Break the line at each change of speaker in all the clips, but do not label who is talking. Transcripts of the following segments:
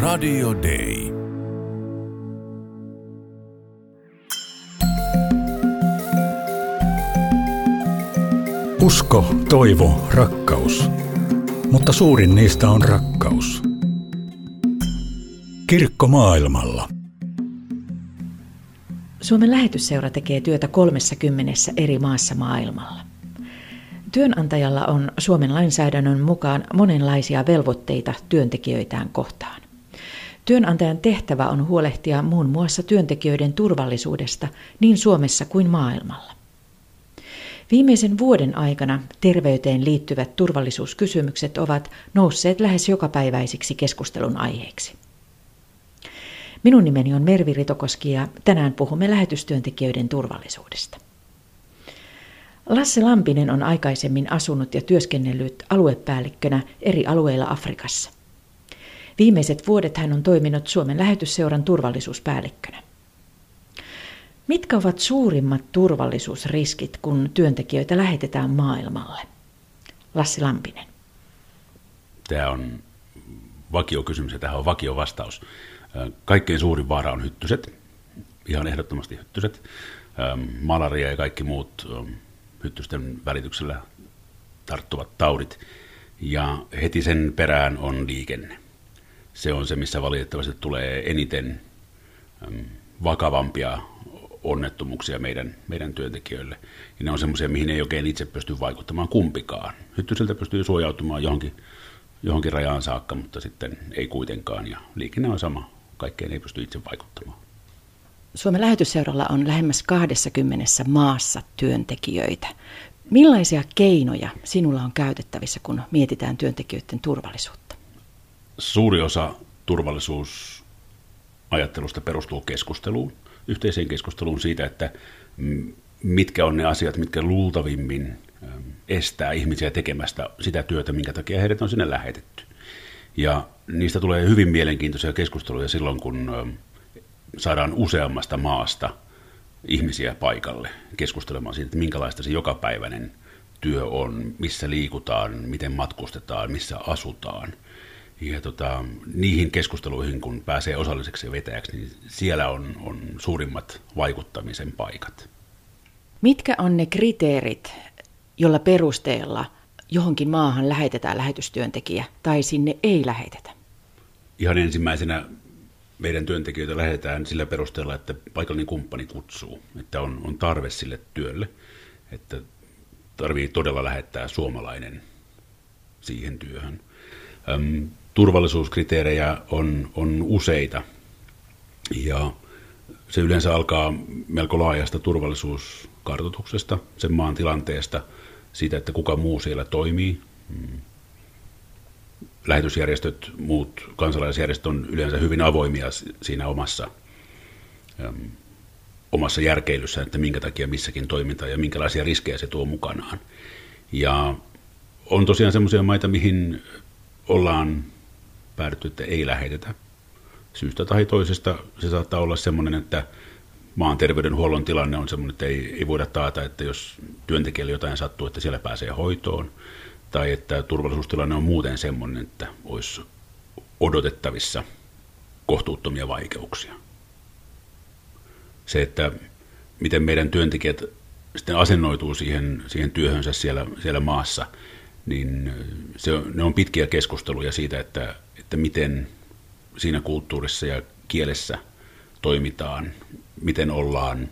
Radio Day.
Usko, toivo, rakkaus. Mutta suurin niistä on rakkaus. Kirkko maailmalla.
Suomen lähetysseura tekee työtä 30 eri maassa maailmalla. Työnantajalla on Suomen lainsäädännön mukaan monenlaisia velvoitteita työntekijöitään kohtaan. Työnantajan tehtävä on huolehtia muun muassa työntekijöiden turvallisuudesta niin Suomessa kuin maailmalla. Viimeisen vuoden aikana terveyteen liittyvät turvallisuuskysymykset ovat nousseet lähes jokapäiväisiksi keskustelun aiheeksi. Minun nimeni on Mervi Ritokoski ja tänään puhumme lähetystyöntekijöiden turvallisuudesta. Lasse Lampinen on aikaisemmin asunut ja työskennellyt aluepäällikkönä eri alueilla Afrikassa. Viimeiset vuodet hän on toiminut Suomen lähetysseuran turvallisuuspäällikkönä. Mitkä ovat suurimmat turvallisuusriskit, kun työntekijöitä lähetetään maailmalle? Lassi Lampinen.
Tämä on vakiokysymys ja tähän on vakiovastaus. Kaikkein suurin vaara on hyttyset, ihan ehdottomasti hyttyset. Malaria ja kaikki muut hyttysten välityksellä tarttuvat taudit. Ja heti sen perään on liikenne. Se on se, missä valitettavasti tulee eniten vakavampia onnettomuuksia meidän, meidän työntekijöille. Ja ne on semmoisia, mihin ei oikein itse pysty vaikuttamaan kumpikaan. Hyttyseltä pystyy suojautumaan johonkin, johonkin rajaan saakka, mutta sitten ei kuitenkaan. Ja liikenne on sama. Kaikkeen ei pysty itse vaikuttamaan.
Suomen lähetysseuralla on lähemmäs 20 maassa työntekijöitä. Millaisia keinoja sinulla on käytettävissä, kun mietitään työntekijöiden turvallisuutta?
Suuri osa turvallisuusajattelusta perustuu keskusteluun, yhteiseen keskusteluun siitä, että mitkä on ne asiat, mitkä luultavimmin estää ihmisiä tekemästä sitä työtä, minkä takia heidät on sinne lähetetty. Ja niistä tulee hyvin mielenkiintoisia keskusteluja silloin, kun saadaan useammasta maasta ihmisiä paikalle keskustelemaan siitä, että minkälaista se jokapäiväinen työ on, missä liikutaan, miten matkustetaan, missä asutaan. Ja tota, niihin keskusteluihin, kun pääsee osalliseksi ja vetäjäksi, niin siellä on, on suurimmat vaikuttamisen paikat.
Mitkä on ne kriteerit, jolla perusteella johonkin maahan lähetetään lähetystyöntekijä tai sinne ei lähetetä?
Ihan ensimmäisenä meidän työntekijöitä lähdetään sillä perusteella, että paikallinen kumppani kutsuu, että on, on tarve sille työlle, että tarvii todella lähettää suomalainen siihen työhön. Öm, turvallisuuskriteerejä on, on useita. Ja se yleensä alkaa melko laajasta turvallisuuskartoituksesta, sen maan tilanteesta, siitä, että kuka muu siellä toimii, mm. Lähetysjärjestöt, muut kansalaisjärjestöt on yleensä hyvin avoimia siinä omassa, omassa järkeilyssä, että minkä takia missäkin toiminta ja minkälaisia riskejä se tuo mukanaan. Ja on tosiaan semmoisia maita, mihin ollaan päädytty, että ei lähetetä. Syystä tai toisesta se saattaa olla semmoinen, että maan terveydenhuollon tilanne on semmoinen, että ei, ei voida taata, että jos työntekijälle jotain sattuu, että siellä pääsee hoitoon tai että turvallisuustilanne on muuten semmoinen, että olisi odotettavissa kohtuuttomia vaikeuksia. Se, että miten meidän työntekijät sitten asennoituu siihen, siihen työhönsä siellä, siellä maassa, niin se, ne on pitkiä keskusteluja siitä, että, että miten siinä kulttuurissa ja kielessä toimitaan, miten ollaan,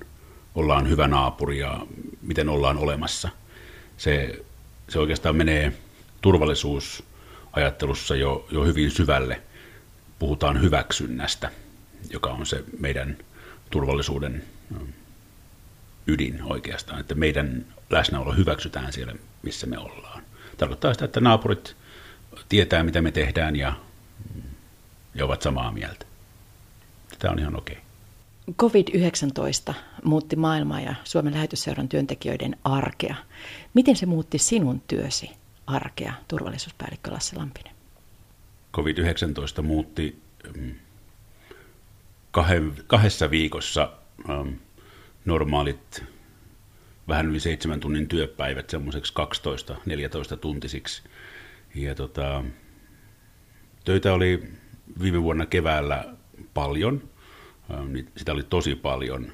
ollaan hyvä naapuri ja miten ollaan olemassa. Se se oikeastaan menee turvallisuusajattelussa jo, jo hyvin syvälle. Puhutaan hyväksynnästä, joka on se meidän turvallisuuden ydin oikeastaan, että meidän läsnäolo hyväksytään siellä, missä me ollaan. Tarkoittaa sitä, että naapurit tietää, mitä me tehdään ja, ja ovat samaa mieltä. Tämä on ihan okei. Okay.
COVID-19 muutti maailmaa ja Suomen lähetysseuran työntekijöiden arkea. Miten se muutti sinun työsi arkea, turvallisuuspäällikkö Lasse Lampinen?
COVID-19 muutti mm, kahdessa viikossa mm, normaalit vähän yli seitsemän tunnin työpäivät semmoiseksi 12-14 tuntisiksi. Ja tota, töitä oli viime vuonna keväällä paljon. Sitä oli tosi paljon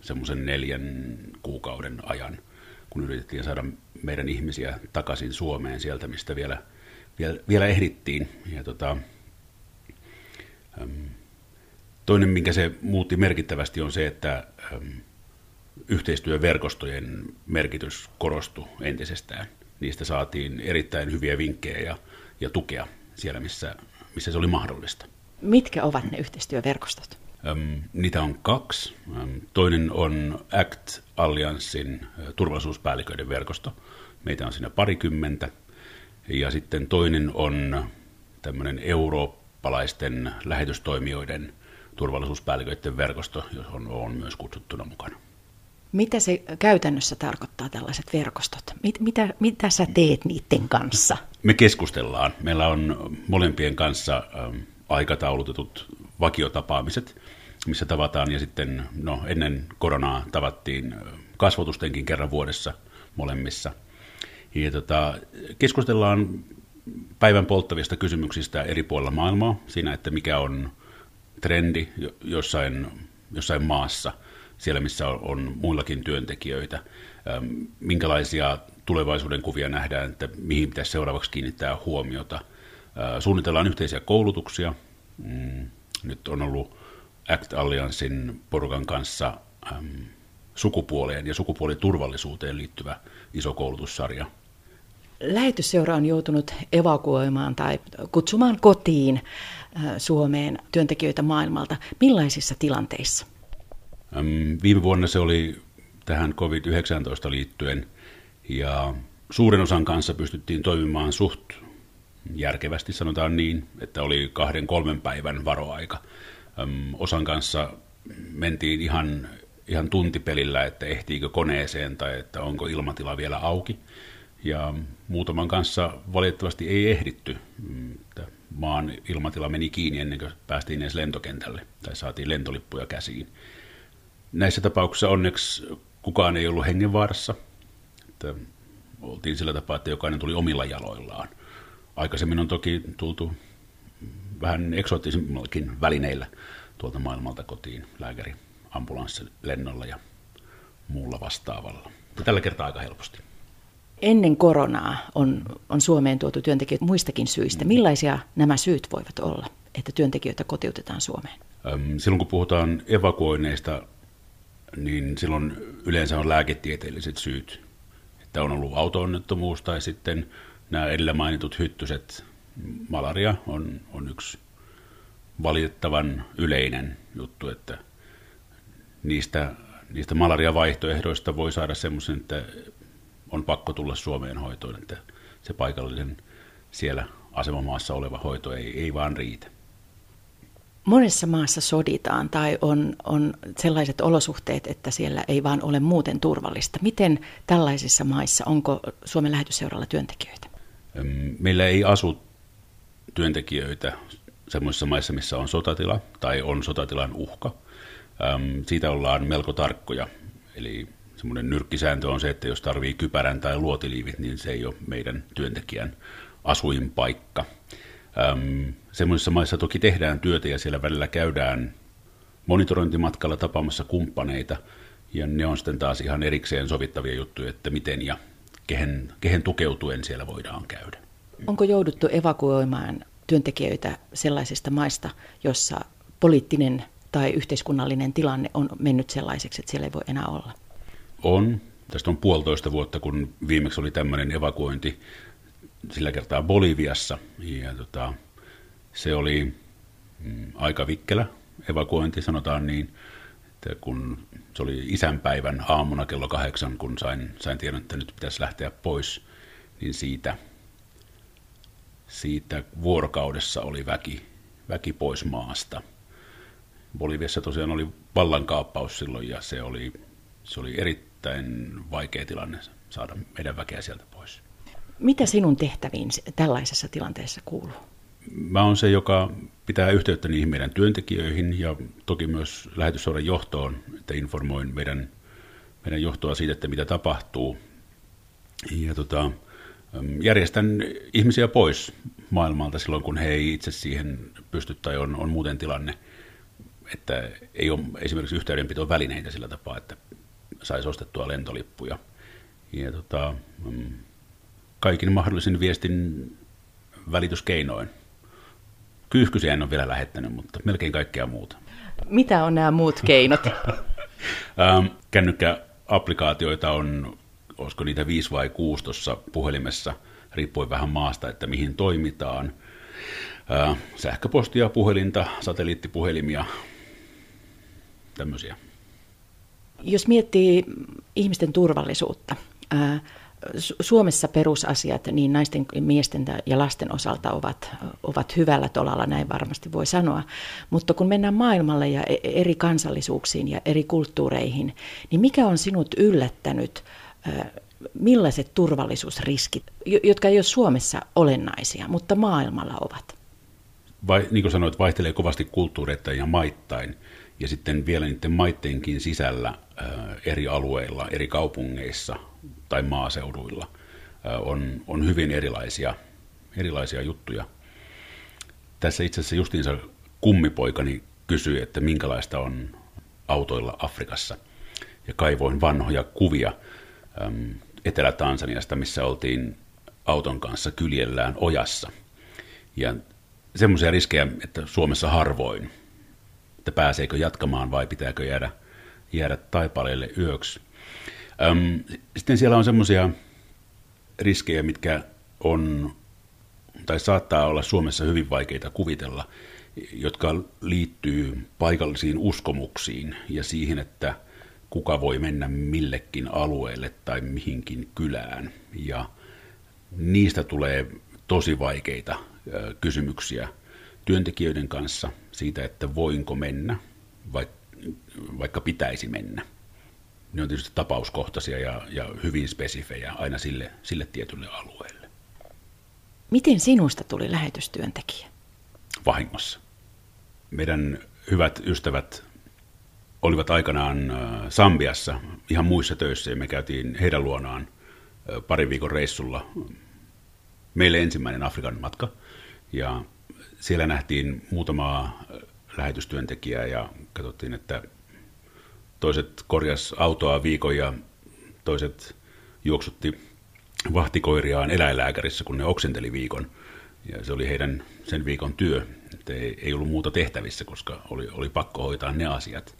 semmoisen neljän kuukauden ajan, kun yritettiin saada meidän ihmisiä takaisin Suomeen sieltä, mistä vielä, vielä, vielä ehdittiin. Ja tota, toinen, minkä se muutti merkittävästi, on se, että yhteistyöverkostojen merkitys korostui entisestään. Niistä saatiin erittäin hyviä vinkkejä ja, ja tukea siellä, missä, missä se oli mahdollista.
Mitkä ovat ne yhteistyöverkostot?
Öm, niitä on kaksi. Öm, toinen on ACT-allianssin turvallisuuspäälliköiden verkosto. Meitä on siinä parikymmentä. Ja sitten toinen on tämmöinen eurooppalaisten lähetystoimijoiden turvallisuuspäälliköiden verkosto, johon on myös kutsuttuna mukana.
Mitä se käytännössä tarkoittaa tällaiset verkostot? Mit, mitä, mitä sä teet niiden kanssa?
Me keskustellaan. Meillä on molempien kanssa ähm, aikataulutetut vakiotapaamiset, missä tavataan. Ja sitten no, ennen koronaa tavattiin äh, kasvotustenkin kerran vuodessa molemmissa. Ja tota, keskustellaan päivän polttavista kysymyksistä eri puolilla maailmaa. Siinä, että mikä on trendi jossain, jossain maassa – siellä, missä on muillakin työntekijöitä. Minkälaisia tulevaisuuden kuvia nähdään, että mihin pitäisi seuraavaksi kiinnittää huomiota. Suunnitellaan yhteisiä koulutuksia. Mm, nyt on ollut Act Alliancein porukan kanssa sukupuoleen ja sukupuoliturvallisuuteen liittyvä iso koulutussarja.
Lähetysseura on joutunut evakuoimaan tai kutsumaan kotiin Suomeen työntekijöitä maailmalta. Millaisissa tilanteissa?
Viime vuonna se oli tähän COVID-19 liittyen ja suuren osan kanssa pystyttiin toimimaan suht järkevästi, sanotaan niin, että oli kahden kolmen päivän varoaika. Osan kanssa mentiin ihan, ihan tuntipelillä, että ehtiikö koneeseen tai että onko ilmatila vielä auki. Ja muutaman kanssa valitettavasti ei ehditty. Että maan ilmatila meni kiinni ennen kuin päästiin edes lentokentälle tai saatiin lentolippuja käsiin. Näissä tapauksissa onneksi kukaan ei ollut hengenvaarassa. Että oltiin sillä tapaa, että jokainen tuli omilla jaloillaan. Aikaisemmin on toki tultu vähän eksoottisimmillakin välineillä tuolta maailmalta kotiin lääkäri ambulanssilennolla ja muulla vastaavalla. Ja tällä kertaa aika helposti.
Ennen koronaa on, on Suomeen tuotu työntekijöitä muistakin syistä. Millaisia nämä syyt voivat olla, että työntekijöitä kotiutetaan Suomeen?
Silloin kun puhutaan evakuoineista, niin silloin yleensä on lääketieteelliset syyt. Että on ollut auto-onnettomuus tai sitten nämä edellä mainitut hyttyset. Malaria on, on yksi valitettavan yleinen juttu, että niistä, niistä malaria-vaihtoehdoista voi saada semmoisen, että on pakko tulla Suomeen hoitoon, että se paikallinen siellä asemamaassa oleva hoito ei, ei vaan riitä
monessa maassa soditaan tai on, on sellaiset olosuhteet, että siellä ei vaan ole muuten turvallista. Miten tällaisissa maissa, onko Suomen lähetysseuralla työntekijöitä?
Meillä ei asu työntekijöitä semmoisissa maissa, missä on sotatila tai on sotatilan uhka. Siitä ollaan melko tarkkoja. Eli semmoinen nyrkkisääntö on se, että jos tarvii kypärän tai luotiliivit, niin se ei ole meidän työntekijän asuinpaikka. Ähm, semmoisissa maissa toki tehdään työtä ja siellä välillä käydään monitorointimatkalla tapaamassa kumppaneita, ja ne on sitten taas ihan erikseen sovittavia juttuja, että miten ja kehen, kehen tukeutuen siellä voidaan käydä.
Onko jouduttu evakuoimaan työntekijöitä sellaisista maista, jossa poliittinen tai yhteiskunnallinen tilanne on mennyt sellaiseksi, että siellä ei voi enää olla?
On. Tästä on puolitoista vuotta, kun viimeksi oli tämmöinen evakuointi sillä kertaa Boliviassa. Ja tota, se oli mm, aika vikkelä evakuointi, sanotaan niin, että kun se oli isänpäivän aamuna kello kahdeksan, kun sain, sain tiedon, että nyt pitäisi lähteä pois, niin siitä, siitä vuorokaudessa oli väki, väki pois maasta. Boliviassa tosiaan oli vallankaappaus silloin ja se oli, se oli erittäin vaikea tilanne saada meidän väkeä sieltä pois.
Mitä sinun tehtäviin tällaisessa tilanteessa kuuluu?
Mä oon se, joka pitää yhteyttä niihin meidän työntekijöihin ja toki myös lähetysseuran johtoon, että informoin meidän, meidän johtoa siitä, että mitä tapahtuu. Ja tota, järjestän ihmisiä pois maailmalta silloin, kun he ei itse siihen pysty tai on, on muuten tilanne, että ei ole esimerkiksi yhteydenpito välineitä sillä tapaa, että saisi ostettua lentolippuja. Ja tota, kaikin mahdollisin viestin välityskeinoin. Kyyhkysiä en ole vielä lähettänyt, mutta melkein kaikkea muuta.
Mitä on nämä muut keinot?
ähm, kännykkäapplikaatioita on, olisiko niitä viisi vai kuusi tuossa puhelimessa, riippuen vähän maasta, että mihin toimitaan. Äh, sähköpostia, puhelinta, satelliittipuhelimia, tämmöisiä.
Jos miettii ihmisten turvallisuutta, äh, Suomessa perusasiat niin naisten, miesten ja lasten osalta ovat, ovat hyvällä tolalla, näin varmasti voi sanoa. Mutta kun mennään maailmalle ja e-, eri kansallisuuksiin ja eri kulttuureihin, niin mikä on sinut yllättänyt, millaiset turvallisuusriskit, jotka ei ole Suomessa olennaisia, mutta maailmalla ovat?
Vai, niin kuin sanoit, vaihtelee kovasti kulttuureittain ja maittain. Ja sitten vielä niiden maitteenkin sisällä eri alueilla, eri kaupungeissa – tai maaseuduilla on, on hyvin erilaisia, erilaisia juttuja. Tässä itse asiassa justiinsa kummipoikani kysyi, että minkälaista on autoilla Afrikassa. Ja kaivoin vanhoja kuvia Etelä-Tansaniasta, missä oltiin auton kanssa kyljellään ojassa. Ja semmoisia riskejä, että Suomessa harvoin, että pääseekö jatkamaan vai pitääkö jäädä, jäädä taipaleelle yöksi. Öm, sitten siellä on semmoisia riskejä, mitkä on tai saattaa olla Suomessa hyvin vaikeita kuvitella, jotka liittyy paikallisiin uskomuksiin ja siihen, että kuka voi mennä millekin alueelle tai mihinkin kylään. Ja niistä tulee tosi vaikeita kysymyksiä työntekijöiden kanssa siitä, että voinko mennä, vaikka pitäisi mennä ne on tietysti tapauskohtaisia ja, ja hyvin spesifejä aina sille, sille tietylle alueelle.
Miten sinusta tuli lähetystyöntekijä?
Vahingossa. Meidän hyvät ystävät olivat aikanaan Sambiassa ihan muissa töissä ja me käytiin heidän luonaan parin viikon reissulla. Meille ensimmäinen Afrikan matka ja siellä nähtiin muutamaa lähetystyöntekijää ja katsottiin, että toiset korjas autoa viikon ja toiset juoksutti vahtikoiriaan eläinlääkärissä, kun ne oksenteli viikon. Ja se oli heidän sen viikon työ. Että ei, ei ollut muuta tehtävissä, koska oli, oli pakko hoitaa ne asiat.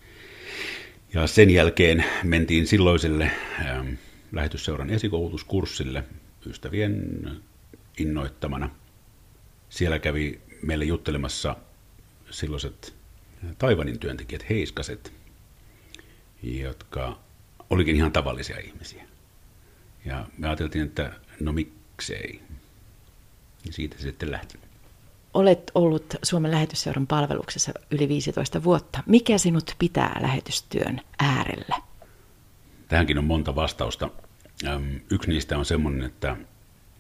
Ja sen jälkeen mentiin silloiselle ähm, lähetysseuran esikoulutuskurssille ystävien innoittamana. Siellä kävi meille juttelemassa silloiset Taivanin työntekijät, heiskaset, jotka olikin ihan tavallisia ihmisiä. Ja me ajateltiin, että no miksei. Ja siitä se sitten lähti.
Olet ollut Suomen lähetysseuran palveluksessa yli 15 vuotta. Mikä sinut pitää lähetystyön äärellä?
Tähänkin on monta vastausta. Yksi niistä on semmoinen, että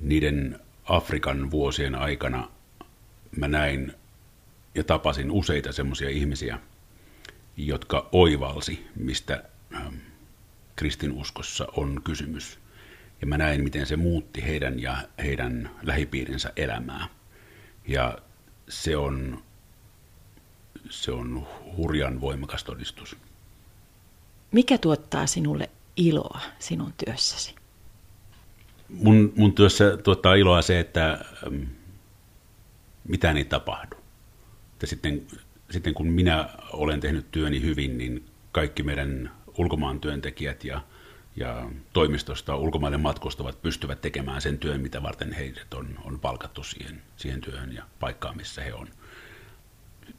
niiden Afrikan vuosien aikana mä näin ja tapasin useita semmoisia ihmisiä – jotka oivalsi, mistä ähm, kristinuskossa on kysymys. Ja mä näin, miten se muutti heidän ja heidän lähipiirinsä elämää. Ja se on, se on hurjan voimakas todistus.
Mikä tuottaa sinulle iloa sinun työssäsi?
Mun, mun työssä tuottaa iloa se, että ähm, mitään ei tapahdu. Että sitten sitten kun minä olen tehnyt työni hyvin, niin kaikki meidän ulkomaan työntekijät ja, ja toimistosta ulkomaille matkustavat pystyvät tekemään sen työn, mitä varten heidät on, on palkattu siihen, siihen työhön ja paikkaan, missä he on.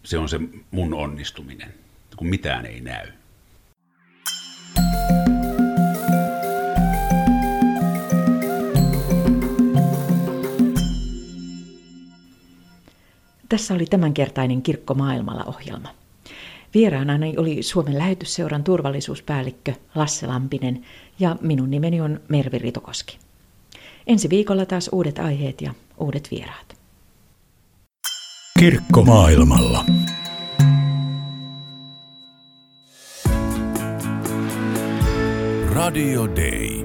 Se on se mun onnistuminen, kun mitään ei näy.
Tässä oli tämänkertainen Kirkko maailmalla ohjelma. Vieraanani oli Suomen lähetysseuran turvallisuuspäällikkö Lasse Lampinen ja minun nimeni on Mervi Ritokoski. Ensi viikolla taas uudet aiheet ja uudet vieraat.
Kirkko maailmalla. Radio Day.